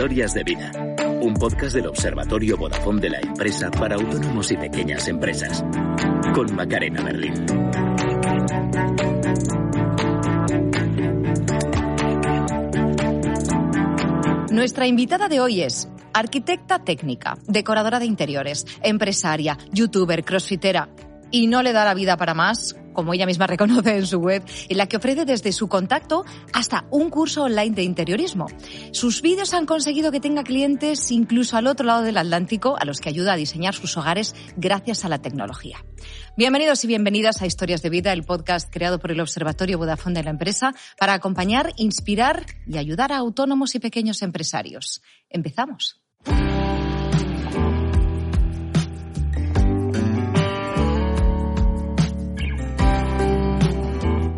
Historias de Vida, un podcast del Observatorio Vodafone de la empresa para autónomos y pequeñas empresas, con Macarena Berlín. Nuestra invitada de hoy es arquitecta técnica, decoradora de interiores, empresaria, youtuber, crossfitera y no le da la vida para más, como ella misma reconoce en su web, en la que ofrece desde su contacto hasta un curso online de interiorismo. Sus vídeos han conseguido que tenga clientes incluso al otro lado del Atlántico, a los que ayuda a diseñar sus hogares gracias a la tecnología. Bienvenidos y bienvenidas a Historias de Vida, el podcast creado por el Observatorio Vodafone de la empresa para acompañar, inspirar y ayudar a autónomos y pequeños empresarios. Empezamos.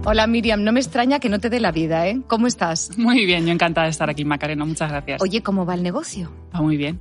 Hola Miriam, no me extraña que no te dé la vida, ¿eh? ¿Cómo estás? Muy bien, yo encantada de estar aquí, Macarena, muchas gracias. Oye, ¿cómo va el negocio? Va muy bien.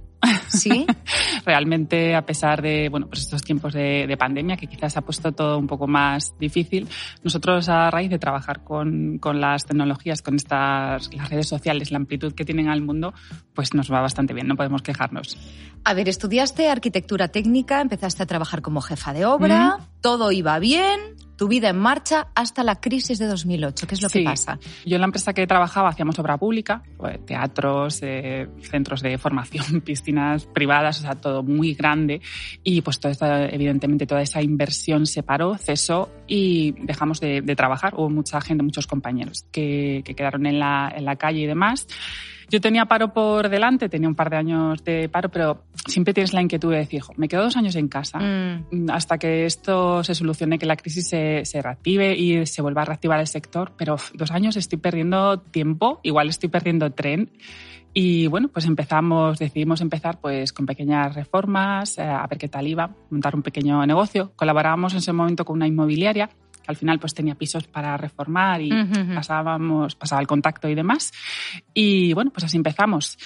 ¿Sí? Realmente, a pesar de bueno, pues estos tiempos de, de, pandemia, que quizás ha puesto todo un poco más difícil, nosotros a raíz de trabajar con, con las tecnologías, con estas las redes sociales, la amplitud que tienen al mundo, pues nos va bastante bien, no podemos quejarnos. A ver, estudiaste arquitectura técnica, empezaste a trabajar como jefa de obra, mm. todo iba bien, tu vida en marcha hasta la crisis de 2008. ¿Qué es lo sí. que pasa? Yo en la empresa que trabajaba hacíamos obra pública, pues, teatros, eh, centros de formación, piscinas privadas, o sea, todo muy grande. Y pues todo esto, evidentemente toda esa inversión se paró, cesó y dejamos de, de trabajar. Hubo mucha gente, muchos compañeros que, que quedaron en la, en la calle y demás. Yo tenía paro por delante, tenía un par de años de paro, pero siempre tienes la inquietud de decir, me quedo dos años en casa mm. hasta que esto se solucione, que la crisis se, se, reactive y se vuelva a reactivar el sector, pero dos años estoy perdiendo tiempo, igual estoy perdiendo tren. Y bueno, pues empezamos, decidimos empezar pues con pequeñas reformas, eh, a ver qué tal iba, montar un pequeño negocio. Colaborábamos en ese momento con una inmobiliaria que al final pues tenía pisos para reformar y uh -huh. pasábamos, pasaba el contacto y demás. Y bueno, pues así empezamos.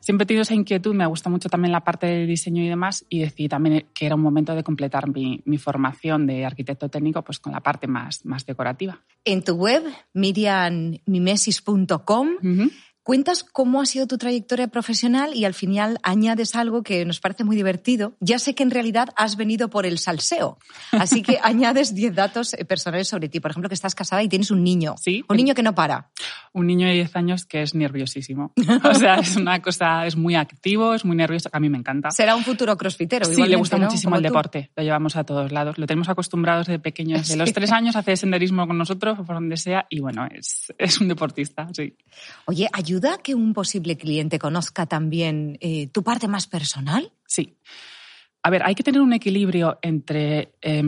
Siempre he tenido esa inquietud, me gusta mucho también la parte de diseño y demás, y decidí también que era un momento de completar mi, mi formación de arquitecto técnico pues con la parte más, más decorativa. En tu web, miriammimesis.com, uh -huh cuentas cómo ha sido tu trayectoria profesional y al final añades algo que nos parece muy divertido. Ya sé que en realidad has venido por el salseo, así que añades 10 datos personales sobre ti. Por ejemplo, que estás casada y tienes un niño. Sí. Un niño que no para. Un niño de 10 años que es nerviosísimo. O sea, es una cosa, es muy activo, es muy nervioso, a mí me encanta. Será un futuro crossfitero. Sí, le gusta ¿no? muchísimo el deporte. Lo llevamos a todos lados. Lo tenemos acostumbrados de pequeños. De los tres años hace senderismo con nosotros, por donde sea, y bueno, es, es un deportista, sí. Oye, ¿ayuda que un posible cliente conozca también eh, tu parte más personal? Sí. A ver, hay que tener un equilibrio entre eh,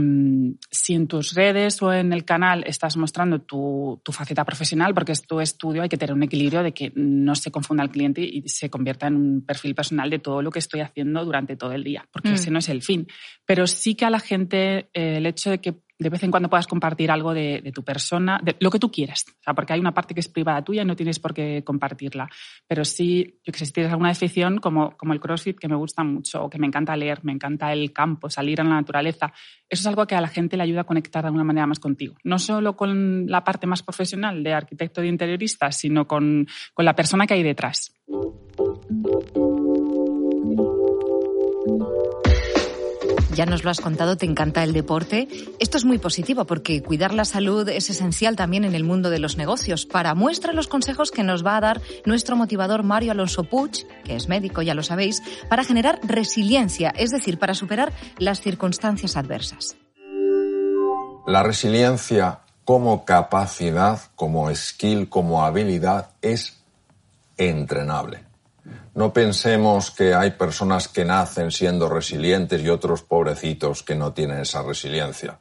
si en tus redes o en el canal estás mostrando tu, tu, faceta profesional, porque es tu estudio, hay que tener un equilibrio de que no se confunda el cliente y se convierta en un perfil personal de todo lo que estoy haciendo durante todo el día, porque mm. ese no es el fin. Pero sí que a la gente eh, el hecho de que de vez en cuando puedas compartir algo de, tu persona, de lo que tú quieras. Porque hay una parte que es privada tuya y no tienes por qué compartirla. Pero sí, yo que sé, si tienes alguna afición como, como el CrossFit, que me gusta mucho, o que me encanta leer, me encanta el campo, salir a la naturaleza, eso es algo que a la gente le ayuda a conectar de alguna manera más contigo. No solo con la parte más profesional de arquitecto de interiorista, sino con, con la persona que hay detrás. Ya nos lo has contado, te encanta el deporte. Esto es muy positivo porque cuidar la salud es esencial también en el mundo de los negocios. Para muestra los consejos que nos va a dar nuestro motivador Mario Alonso Puig, que es médico, ya lo sabéis, para generar resiliencia, es decir, para superar las circunstancias adversas. La resiliencia como capacidad, como skill, como habilidad es entrenable. No pensemos que hay personas que nacen siendo resilientes y otros pobrecitos que no tienen esa resiliencia.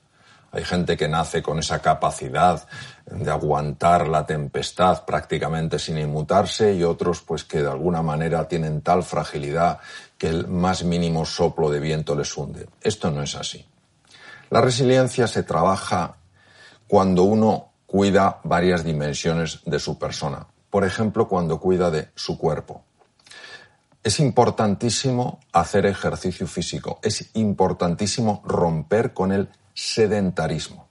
Hay gente que nace con esa capacidad de aguantar la tempestad prácticamente sin inmutarse y otros pues que de alguna manera tienen tal fragilidad que el más mínimo soplo de viento les hunde. Esto no es así. La resiliencia se trabaja cuando uno cuida varias dimensiones de su persona. Por ejemplo, cuando cuida de su cuerpo. Es importantísimo hacer ejercicio físico, es importantísimo romper con el sedentarismo.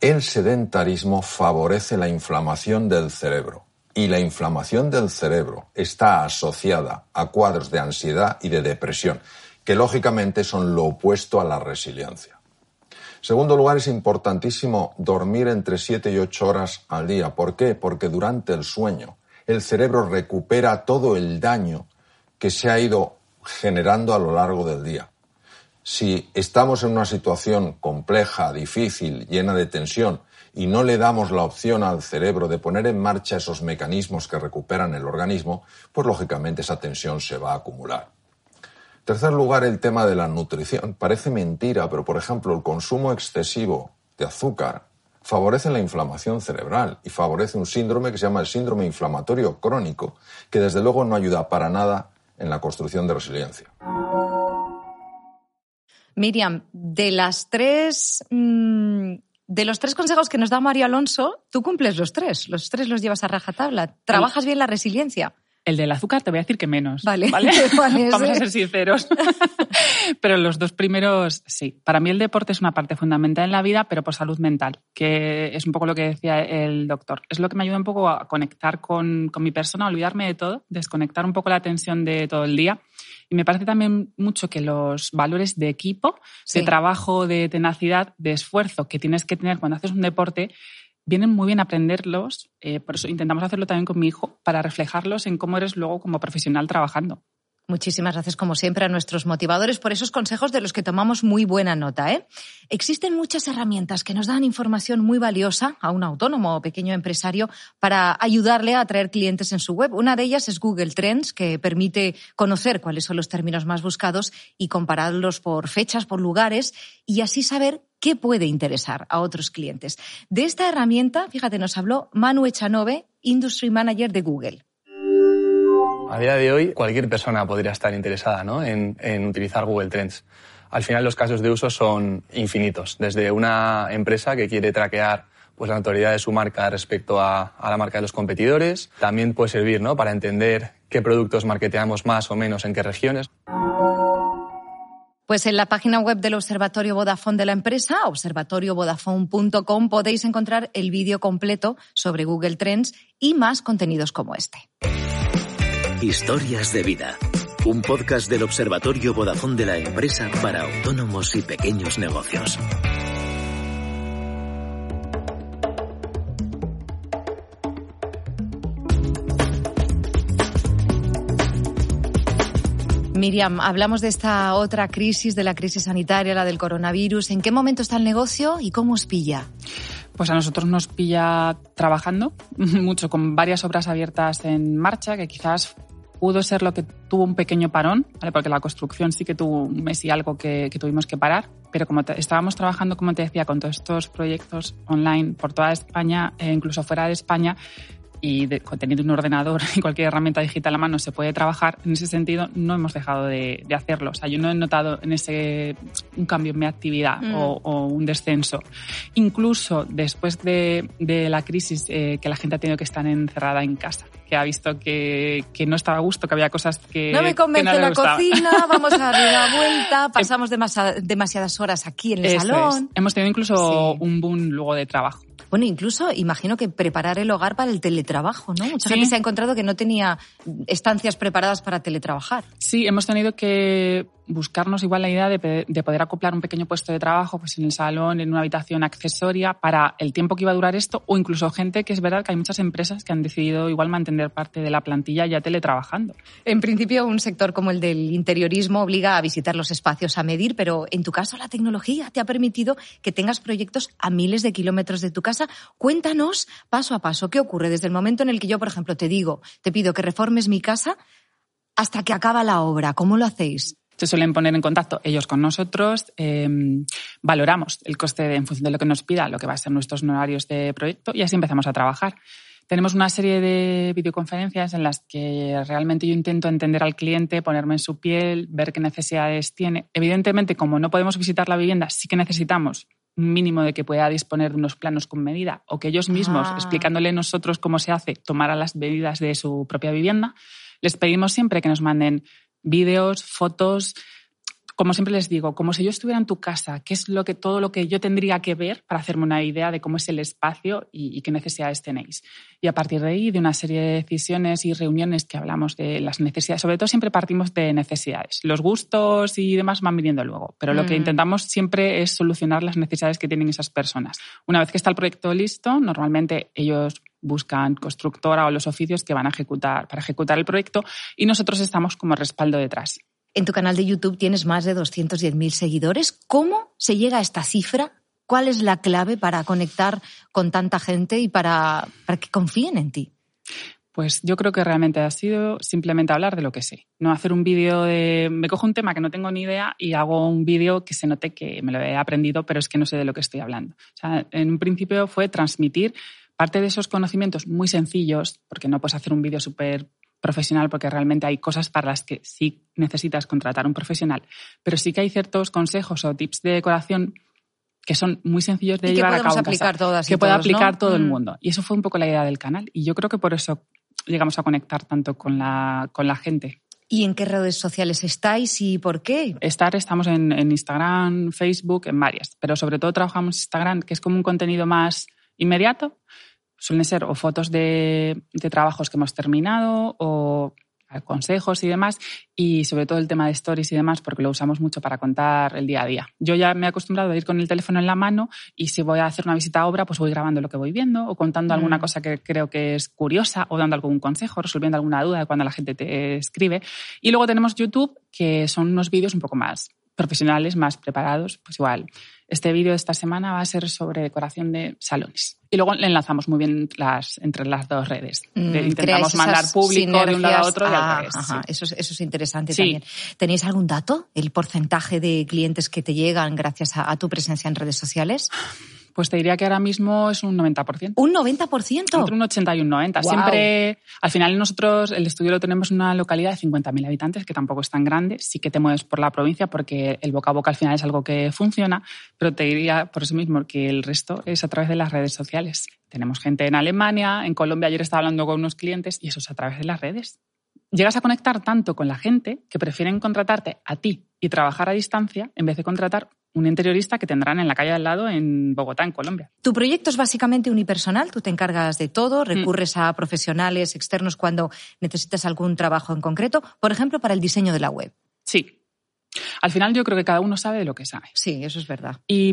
El sedentarismo favorece la inflamación del cerebro y la inflamación del cerebro está asociada a cuadros de ansiedad y de depresión, que lógicamente son lo opuesto a la resiliencia. Segundo lugar, es importantísimo dormir entre 7 y 8 horas al día. ¿Por qué? Porque durante el sueño el cerebro recupera todo el daño que se ha ido generando a lo largo del día. Si estamos en una situación compleja, difícil, llena de tensión, y no le damos la opción al cerebro de poner en marcha esos mecanismos que recuperan el organismo, pues lógicamente esa tensión se va a acumular. Tercer lugar, el tema de la nutrición. Parece mentira, pero por ejemplo, el consumo excesivo de azúcar favorece la inflamación cerebral y favorece un síndrome que se llama el síndrome inflamatorio crónico, que desde luego no ayuda para nada en la construcción de resiliencia. Miriam, de las tres mm, de los tres consejos que nos da Mario Alonso, tú cumples los tres. Los tres los llevas a rajatabla. ¿Trabajas bien la resiliencia? El del azúcar te voy a decir que menos. Vale. Vamos a ser sinceros. pero los dos primeros, sí. Para mí el deporte es una parte fundamental en la vida, pero por salud mental, que es un poco lo que decía el doctor. Es lo que me ayuda un poco a conectar con, con mi persona, a olvidarme de todo, desconectar un poco la tensión de todo el día y me parece también mucho que los valores de equipo, de trabajo, de tenacidad, de esfuerzo que tienes que tener cuando haces un deporte, vienen muy bien aprenderlos. Eh, por eso intentamos hacerlo también con mi hijo, para reflejarlos en cómo eres luego como profesional trabajando. Muchísimas gracias, como siempre, a nuestros motivadores por esos consejos de los que tomamos muy buena nota. ¿eh? Existen muchas herramientas que nos dan información muy valiosa a un autónomo o pequeño empresario para ayudarle a atraer clientes en su web. Una de ellas es Google Trends, que permite conocer cuáles son los términos más buscados y compararlos por fechas, por lugares y así saber qué puede interesar a otros clientes. De esta herramienta, fíjate, nos habló Manu Echanove, Industry Manager de Google. A día de hoy, cualquier persona podría estar interesada ¿no? en, utilizar Google Trends. Al final, los casos de uso son infinitos. Desde una empresa que quiere traquear pues, la autoridad de su marca respecto a, la marca de los competidores. También puede servir ¿no? para entender qué productos marketeamos más o menos en qué regiones. Pues en la página web del Observatorio Vodafone de la empresa, observatoriovodafone.com, podéis encontrar el vídeo completo sobre Google Trends y más contenidos como este. Historias de vida. Un podcast del Observatorio Vodafone de la empresa para autónomos y pequeños negocios. Miriam, hablamos de esta otra crisis, de la crisis sanitaria, la del coronavirus. ¿En qué momento está el negocio y cómo os pilla? Pues a nosotros nos pilla trabajando mucho con varias obras abiertas en marcha que quizás pudo ser lo que tuvo un pequeño parón, porque la construcción sí que tuvo mes y algo que, tuvimos que parar, pero como estábamos trabajando, como te decía, con todos estos proyectos online por toda España e incluso fuera de España, y teniendo un ordenador y cualquier herramienta digital a mano se puede trabajar, en ese sentido no hemos dejado de, hacerlo. O sea, yo no he notado en ese un cambio en mi actividad mm. o, un descenso. Incluso después de, la crisis eh, que la gente ha tenido que estar encerrada en casa, que ha visto que, no estaba a gusto, que había cosas que... No me convence la cocina, vamos a dar la vuelta, pasamos demasiadas horas aquí en el salón. Hemos tenido incluso un boom luego de trabajo. Bueno, incluso imagino que preparar el hogar para el teletrabajo, ¿no? Mucha gente se ha encontrado que no tenía estancias preparadas para teletrabajar. Sí, hemos tenido que buscarnos igual la idea de, poder acoplar un pequeño puesto de trabajo pues en el salón, en una habitación accesoria para el tiempo que iba a durar esto o incluso gente que es verdad que hay muchas empresas que han decidido igual mantener parte de la plantilla ya teletrabajando. En principio un sector como el del interiorismo obliga a visitar los espacios a medir, pero en tu caso la tecnología te ha permitido que tengas proyectos a miles de kilómetros de tu casa. Cuéntanos paso a paso qué ocurre desde el momento en el que yo, por ejemplo, te digo, te pido que reformes mi casa hasta que acaba la obra. ¿Cómo lo hacéis? Se suelen poner en contacto ellos con nosotros, em, valoramos el coste en función de lo que nos pida, lo que va a ser nuestros horarios de proyecto y así empezamos a trabajar. Tenemos una serie de videoconferencias en las que realmente yo intento entender al cliente, ponerme en su piel, ver qué necesidades tiene. Evidentemente, como no podemos visitar la vivienda, sí que necesitamos un mínimo de que pueda disponer de unos planos con medida o que ellos mismos, ah. explicándole nosotros cómo se hace, tomaran las medidas de su propia vivienda. Les pedimos siempre que nos manden vídeos, fotos, como siempre les digo, como si yo estuviera en tu casa, qué es lo que, todo lo que yo tendría que ver para hacerme una idea de cómo es el espacio y, qué necesidades tenéis. Y a partir de ahí, de una serie de decisiones y reuniones que hablamos de las necesidades, sobre todo siempre partimos de necesidades. Los gustos y demás van viniendo luego, pero lo que mm. intentamos siempre es solucionar las necesidades que tienen esas personas. Una vez que está el proyecto listo, normalmente ellos buscan constructora o los oficios que van a ejecutar para ejecutar el proyecto y nosotros estamos como respaldo detrás. En tu canal de YouTube tienes más de 210.000 seguidores. ¿Cómo se llega a esta cifra? ¿Cuál es la clave para conectar con tanta gente y para, para que confíen en ti? Pues yo creo que realmente ha sido simplemente hablar de lo que sé. No hacer un vídeo de. Me cojo un tema que no tengo ni idea y hago un vídeo que se note que me lo he aprendido, pero es que no sé de lo que estoy hablando. O sea, en un principio fue transmitir parte de esos conocimientos muy sencillos, porque no puedes hacer un vídeo súper profesional porque realmente hay cosas para las que sí necesitas contratar un profesional, pero sí que hay ciertos consejos o tips de decoración que son muy sencillos de llevar a cabo aplicar todas que pueda aplicar todo el mm. mundo. Y eso fue un poco la idea del canal. Y yo creo que por eso llegamos a conectar tanto con la, con la gente. ¿Y en qué redes sociales estáis y por qué? Estar, estamos en, en Instagram, Facebook, en varias, pero sobre todo trabajamos Instagram, que es como un contenido más inmediato, suelen ser o fotos de, trabajos que hemos terminado o consejos y demás, y sobre todo el tema de stories y demás, porque lo usamos mucho para contar el día a día. Yo ya me he acostumbrado a ir con el teléfono en la mano y si voy a hacer una visita a obra, pues voy grabando lo que voy viendo o contando alguna mm. cosa que creo que es curiosa o dando algún consejo, resolviendo alguna duda de cuando la gente te escribe. Y luego tenemos YouTube, que son unos vídeos un poco más profesionales, más preparados, pues igual. Este vídeo de esta semana va a ser sobre decoración de salones. Y luego le enlazamos muy bien las, entre las dos redes. Mm, intentamos mandar público de un lado a otro y al revés. eso, es, eso es interesante también. ¿Tenéis algún dato? ¿El porcentaje de clientes que te llegan gracias a tu presencia en redes sociales? Pues te diría que ahora mismo es un 90%. ¿Un 90%? Entre un 80 y un 90. Siempre, al final nosotros, el estudio lo tenemos en una localidad de 50.000 habitantes, que tampoco es tan grande. Sí que te mueves por la provincia porque el boca a boca al final es algo que funciona, pero te diría por eso mismo que el resto es a través de las redes sociales. Tenemos gente en Alemania, en Colombia, ayer estaba hablando con unos clientes y eso es a través de las redes. Llegas a conectar tanto con la gente que prefieren contratarte a ti y trabajar a distancia en vez de contratar un interiorista que tendrán en la calle al lado en Bogotá, en Colombia. Tu proyecto es básicamente unipersonal, tú te encargas de todo, mm. recurres a profesionales externos cuando necesitas algún trabajo en concreto, por ejemplo, para el diseño de la web. Sí, al final yo creo que cada uno sabe de lo que sabe. Sí, eso es verdad. Y,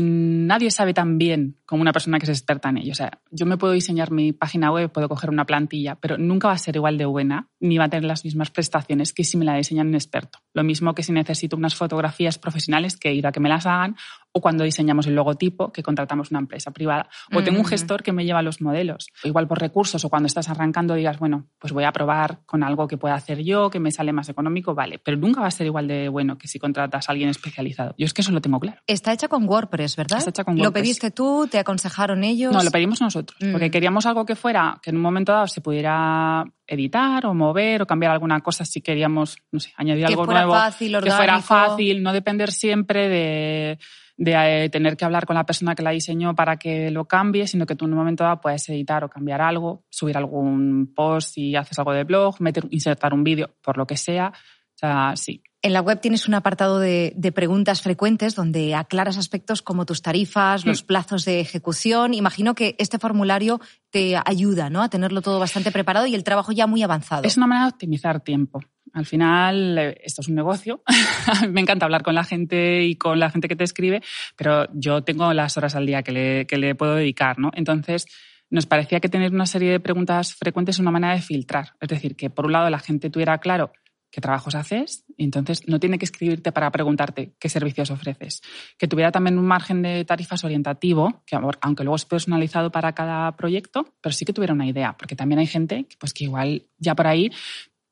nadie sabe tan bien como una persona que es experta en ello. O sea, yo me puedo diseñar mi página web, puedo coger una plantilla, pero nunca va a ser igual de buena, ni va a tener las mismas prestaciones que si me la diseñan un experto. Lo mismo que si necesito unas fotografías profesionales que ir a que me las hagan o cuando diseñamos el logotipo, que contratamos una empresa privada, o tengo un gestor que me lleva los modelos, o igual por recursos, o cuando estás arrancando digas, bueno, pues voy a probar con algo que pueda hacer yo, que me sale más económico, vale, pero nunca va a ser igual de bueno que si contratas a alguien especializado. Yo es que eso lo tengo claro. Está hecha con WordPress, ¿verdad? Está hecha con WordPress. ¿Lo pediste tú? ¿Te aconsejaron ellos? No, lo pedimos nosotros, mm. porque queríamos algo que fuera, que en un momento dado se pudiera editar o mover o cambiar alguna cosa si queríamos, no sé, añadir algo nuevo. Fácil, que fuera fácil, no depender siempre de de eh, tener que hablar con la persona que la diseñó para que lo cambie, sino que tú en un momento dado puedes editar o cambiar algo, subir algún post si haces algo de blog, meter, insertar un vídeo, por lo que sea. O sea, sí. En la web tienes un apartado de, preguntas frecuentes donde aclaras aspectos como tus tarifas, los mm. plazos de ejecución. Imagino que este formulario te ayuda ¿no? a tenerlo todo bastante preparado y el trabajo ya muy avanzado. Es una manera de optimizar tiempo. Al final, eh, esto es un negocio. Me encanta hablar con la gente y con la gente que te escribe, pero yo tengo las horas al día que le, puedo dedicar, ¿no? Entonces, nos parecía que tener una serie de preguntas frecuentes es una manera de filtrar. Es decir, que por un lado la gente tuviera claro qué trabajos haces y entonces no tiene que escribirte para preguntarte qué servicios ofreces. Que tuviera también un margen de tarifas orientativo, que aunque luego es personalizado para cada proyecto, pero sí que tuviera una idea, porque también hay gente pues, que igual ya por ahí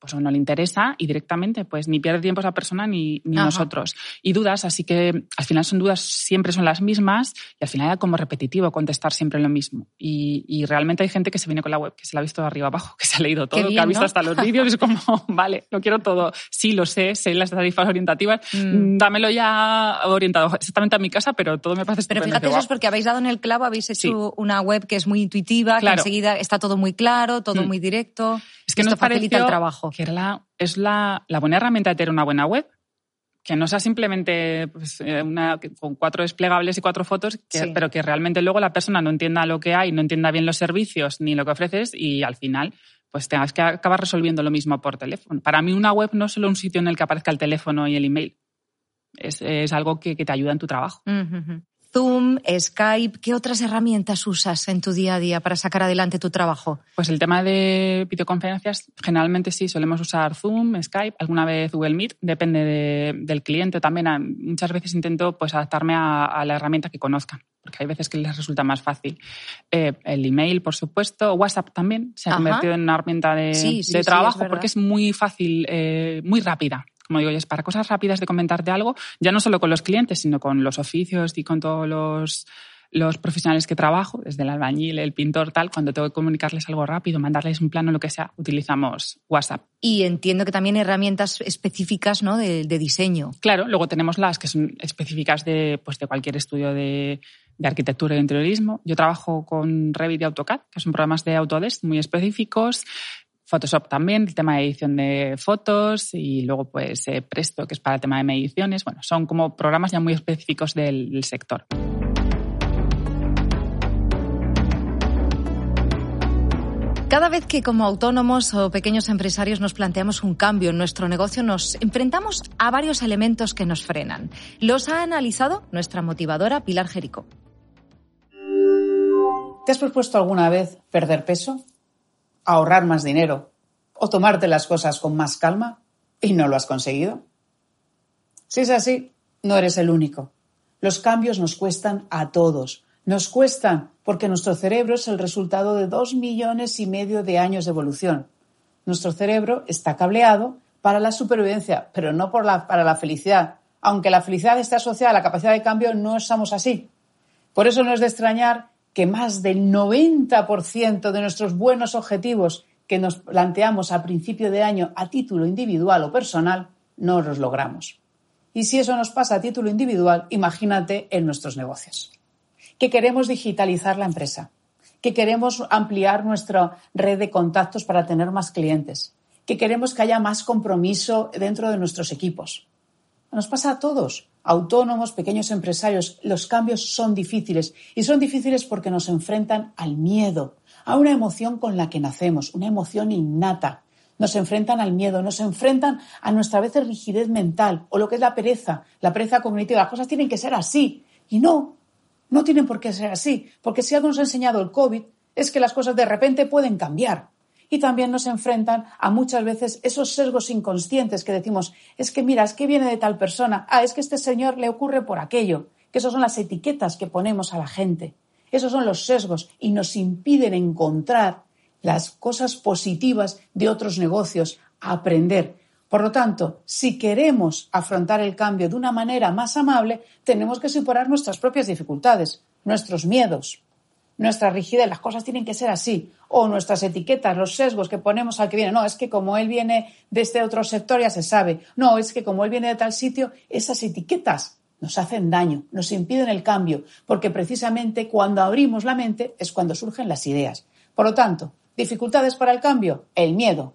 pues o no le interesa y directamente pues ni pierde tiempo esa persona ni, ni nosotros. Y dudas, así que al final son dudas, siempre son las mismas y al final era como repetitivo contestar siempre lo mismo. Y, y realmente hay gente que se viene con la web, que se la ha visto de arriba abajo, que se ha leído todo, que ha visto hasta los vídeos y es como, vale, lo quiero todo. Sí, lo sé, sé las tarifas orientativas, mm. dámelo ya orientado exactamente a mi casa, pero todo me parece Pero fíjate, eso es porque habéis dado en el clavo, habéis hecho una web que es muy intuitiva, que enseguida está todo muy claro, todo mm. muy directo. Es que Esto nos facilita el trabajo que la, es la, buena herramienta de tener una buena web, que no sea simplemente pues, eh, una, con cuatro desplegables y cuatro fotos, pero que realmente luego la persona no entienda lo que hay, no entienda bien los servicios ni lo que ofreces y al final pues tengas que acabar resolviendo lo mismo por teléfono. Para mí una web no es solo un sitio en el que aparezca el teléfono y el email. Es, algo que, te ayuda en tu trabajo. Zoom, Skype, ¿qué otras herramientas usas en tu día a día para sacar adelante tu trabajo? Pues el tema de videoconferencias, generalmente sí, solemos usar Zoom, Skype, alguna vez Google Meet, depende del cliente también. Muchas veces intento pues, adaptarme a, la herramienta que conozcan, porque hay veces que les resulta más fácil. Eh, el email, por supuesto, WhatsApp también se ha convertido en una herramienta de, trabajo porque es muy fácil, eh, muy rápida como digo, es para cosas rápidas de comentarte algo, ya no solo con los clientes, sino con los oficios y con todos los, los profesionales que trabajo, desde el albañil, el pintor, tal, cuando tengo que comunicarles algo rápido, mandarles un plano, lo que sea, utilizamos WhatsApp. Y entiendo que también herramientas específicas ¿no? de, diseño. Claro, luego tenemos las que son específicas de, pues, de cualquier estudio de, de arquitectura y interiorismo. Yo trabajo con Revit y AutoCAD, que son programas de Autodesk muy específicos. Photoshop también, el tema de edición de fotos y luego pues eh, Presto, que es para el tema de mediciones. Bueno, son como programas ya muy específicos del, sector. Cada vez que como autónomos o pequeños empresarios nos planteamos un cambio en nuestro negocio, nos enfrentamos a varios elementos que nos frenan. Los ha analizado nuestra motivadora Pilar Jerico. ¿Te has propuesto alguna vez perder peso? Ahorrar más dinero o tomarte las cosas con más calma y no lo has conseguido? Si es así, no eres el único. Los cambios nos cuestan a todos. Nos cuestan porque nuestro cerebro es el resultado de dos millones y medio de años de evolución. Nuestro cerebro está cableado para la supervivencia, pero no para la felicidad. Aunque la felicidad esté asociada a la capacidad de cambio, no somos así. Por eso no es de extrañar que más del 90% de nuestros buenos objetivos que nos planteamos a principio de año a título individual o personal no los logramos. Y si eso nos pasa a título individual, imagínate en nuestros negocios. Que queremos digitalizar la empresa, que queremos ampliar nuestra red de contactos para tener más clientes, que queremos que haya más compromiso dentro de nuestros equipos. Nos pasa a todos autónomos, pequeños empresarios, los cambios son difíciles y son difíciles porque nos enfrentan al miedo, a una emoción con la que nacemos, una emoción innata. Nos enfrentan al miedo, nos enfrentan a nuestra vez rigidez mental o lo que es la pereza, la pereza cognitiva. Las cosas tienen que ser así y no, no tienen por qué ser así, porque si algo nos ha enseñado el COVID es que las cosas de repente pueden cambiar y también nos enfrentan a muchas veces esos sesgos inconscientes que decimos, es que mira, es que viene de tal persona, ah, es que este señor le ocurre por aquello, que esas son las etiquetas que ponemos a la gente, esos son los sesgos y nos impiden encontrar las cosas positivas de otros negocios, aprender. Por lo tanto, si queremos afrontar el cambio de una manera más amable, tenemos que superar nuestras propias dificultades, nuestros miedos, nuestra rigidez, las cosas tienen que ser así, o nuestras etiquetas, los sesgos que ponemos al que viene, no, es que como él viene de este otro sector ya se sabe, no, es que como él viene de tal sitio, esas etiquetas nos hacen daño, nos impiden el cambio, porque precisamente cuando abrimos la mente es cuando surgen las ideas. Por lo tanto, dificultades para el cambio, el miedo,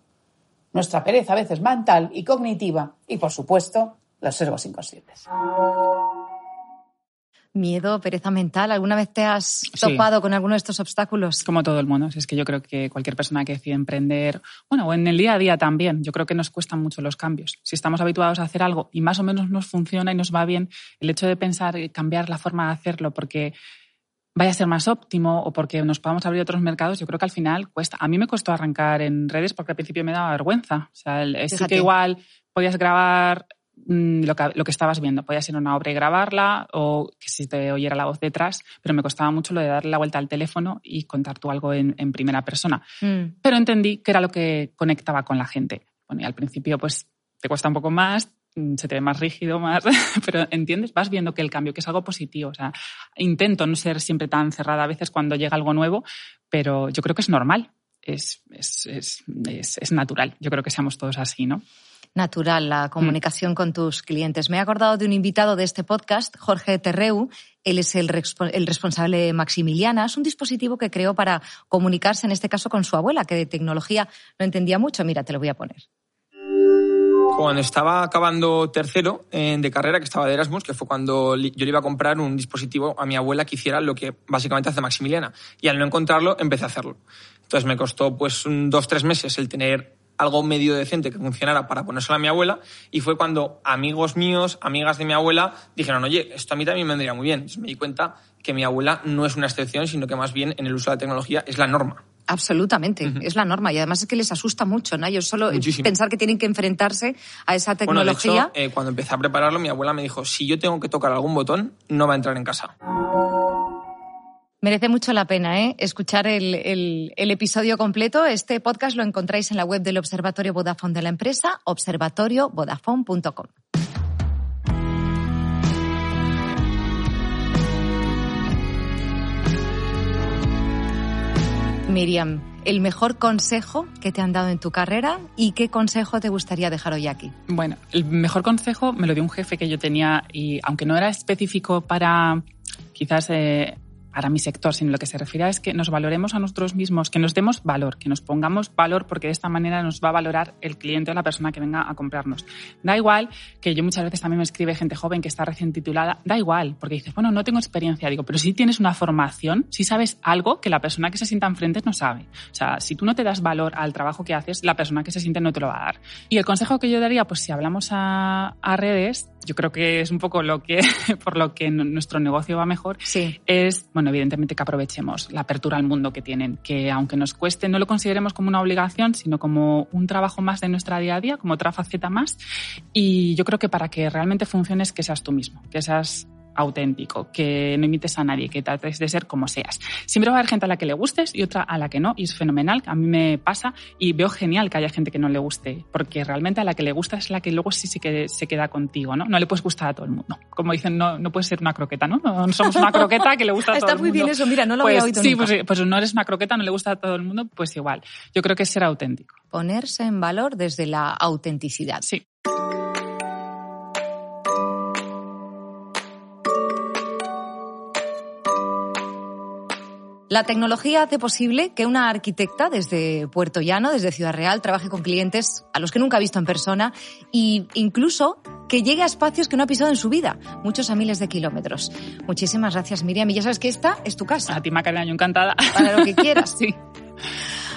nuestra pereza a veces mental y cognitiva y, por supuesto, los sesgos inconscientes miedo, pereza mental. ¿Alguna vez te has topado con alguno de estos obstáculos? Como todo el mundo. Es que yo creo que cualquier persona que decide emprender, bueno, o en el día a día también, yo creo que nos cuestan mucho los cambios. Si estamos habituados a hacer algo y más o menos nos funciona y nos va bien, el hecho de pensar cambiar la forma de hacerlo porque vaya a ser más óptimo o porque nos podamos abrir otros mercados, yo creo que al final cuesta. A mí me costó arrancar en redes porque al principio me daba vergüenza. O sea, sí que igual podías grabar lo que, lo que, estabas viendo. Podía ser una obra y grabarla o que si te oyera la voz detrás, pero me costaba mucho lo de darle la vuelta al teléfono y contar tú algo en, primera persona. Mm. Pero entendí que era lo que conectaba con la gente. Bueno, y al principio pues te cuesta un poco más, mm, se te ve más rígido, más, pero entiendes, vas viendo que el cambio, que es algo positivo. O sea, intento no ser siempre tan cerrada a veces cuando llega algo nuevo, pero yo creo que es normal, es, es, es, es natural. Yo creo que seamos todos así, ¿no? Natural la comunicación con tus clientes. Me he acordado de un invitado de este podcast, Jorge Terreu. Él es el, el responsable de Maximiliana. Es un dispositivo que creó para comunicarse, en este caso, con su abuela, que de tecnología no entendía mucho. Mira, te lo voy a poner. Cuando estaba acabando tercero de carrera, que estaba de Erasmus, que fue cuando yo le iba a comprar un dispositivo a mi abuela que hiciera lo que básicamente hace Maximiliana. Y al no encontrarlo, empecé a hacerlo. Entonces me costó pues dos, tres meses el tener algo medio decente que funcionara para ponérselo a mi abuela y fue cuando amigos míos, amigas de mi abuela dijeron, oye, esto a mí también me vendría muy bien. Entonces me di cuenta que mi abuela no es una excepción, sino que más bien en el uso de la tecnología es la norma. Absolutamente, es la norma y además es que les asusta mucho, ¿no? Yo solo pensar que tienen que enfrentarse a esa tecnología. Bueno, de hecho, eh, cuando empecé a prepararlo, mi abuela me dijo, si yo tengo que tocar algún botón, no va a entrar en casa. Merece mucho la pena ¿eh? escuchar el, episodio completo. Este podcast lo encontráis en la web del Observatorio Vodafone de la empresa, observatoriovodafone.com. Miriam, el mejor consejo que te han dado en tu carrera y qué consejo te gustaría dejar hoy aquí. Bueno, el mejor consejo me lo dio un jefe que yo tenía y aunque no era específico para quizás eh, para mi sector, sino lo que se refiere es que nos valoremos a nosotros mismos, que nos demos valor, que nos pongamos valor porque de esta manera nos va a valorar el cliente o la persona que venga a comprarnos. Da igual que yo muchas veces también me escribe gente joven que está recién titulada, da igual, porque dices, bueno, no tengo experiencia, digo, pero si tienes una formación, si sabes algo que la persona que se sienta enfrente no sabe. O sea, si tú no te das valor al trabajo que haces, la persona que se siente no te lo va a dar. Y el consejo que yo daría, pues si hablamos a, a redes, yo creo que es un poco lo que, por lo que nuestro negocio va mejor, sí. es, bueno, evidentemente que aprovechemos la apertura al mundo que tienen, que aunque nos cueste, no lo consideremos como una obligación, sino como un trabajo más de nuestra día a día, como otra faceta más. Y yo creo que para que realmente funcione es que seas tú mismo, que seas auténtico, que no imites a nadie, que trates de ser como seas. Siempre va a haber gente a la que le gustes y otra a la que no, y es fenomenal, a mí me pasa y veo genial que haya gente que no le guste, porque realmente a la que le gusta es la que luego sí, que se queda contigo, ¿no? No le puedes gustar a todo el mundo. Como dicen, no, no puedes ser una croqueta, ¿no? No somos una croqueta que le gusta a todo el mundo. Está muy bien eso, mira, no lo pues, había oído Sí, Pues, pues no eres una croqueta, no le gusta a todo el mundo, pues igual. Yo creo que es ser auténtico. Ponerse en valor desde la autenticidad. Sí. La tecnología hace posible que una arquitecta desde Puerto Llano, desde Ciudad Real, trabaje con clientes a los que nunca ha visto en persona e incluso que llegue a espacios que no ha pisado en su vida, muchos a miles de kilómetros. Muchísimas gracias, Miriam. Y ya sabes que esta es tu casa. A ti, Macarena, yo encantada. Para lo que quieras. sí.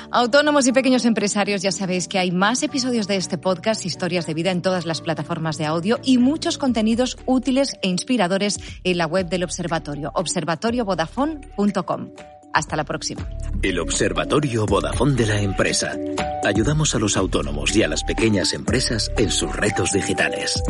Autónomos y pequeños empresarios, ya sabéis que hay más episodios de este podcast, historias de vida en todas las plataformas de audio y muchos contenidos útiles e inspiradores en la web del observatorio, observatoriovodafone.com. Hasta la próxima. El Observatorio Vodafone de la empresa. Ayudamos a los autónomos y a las pequeñas empresas en sus retos digitales.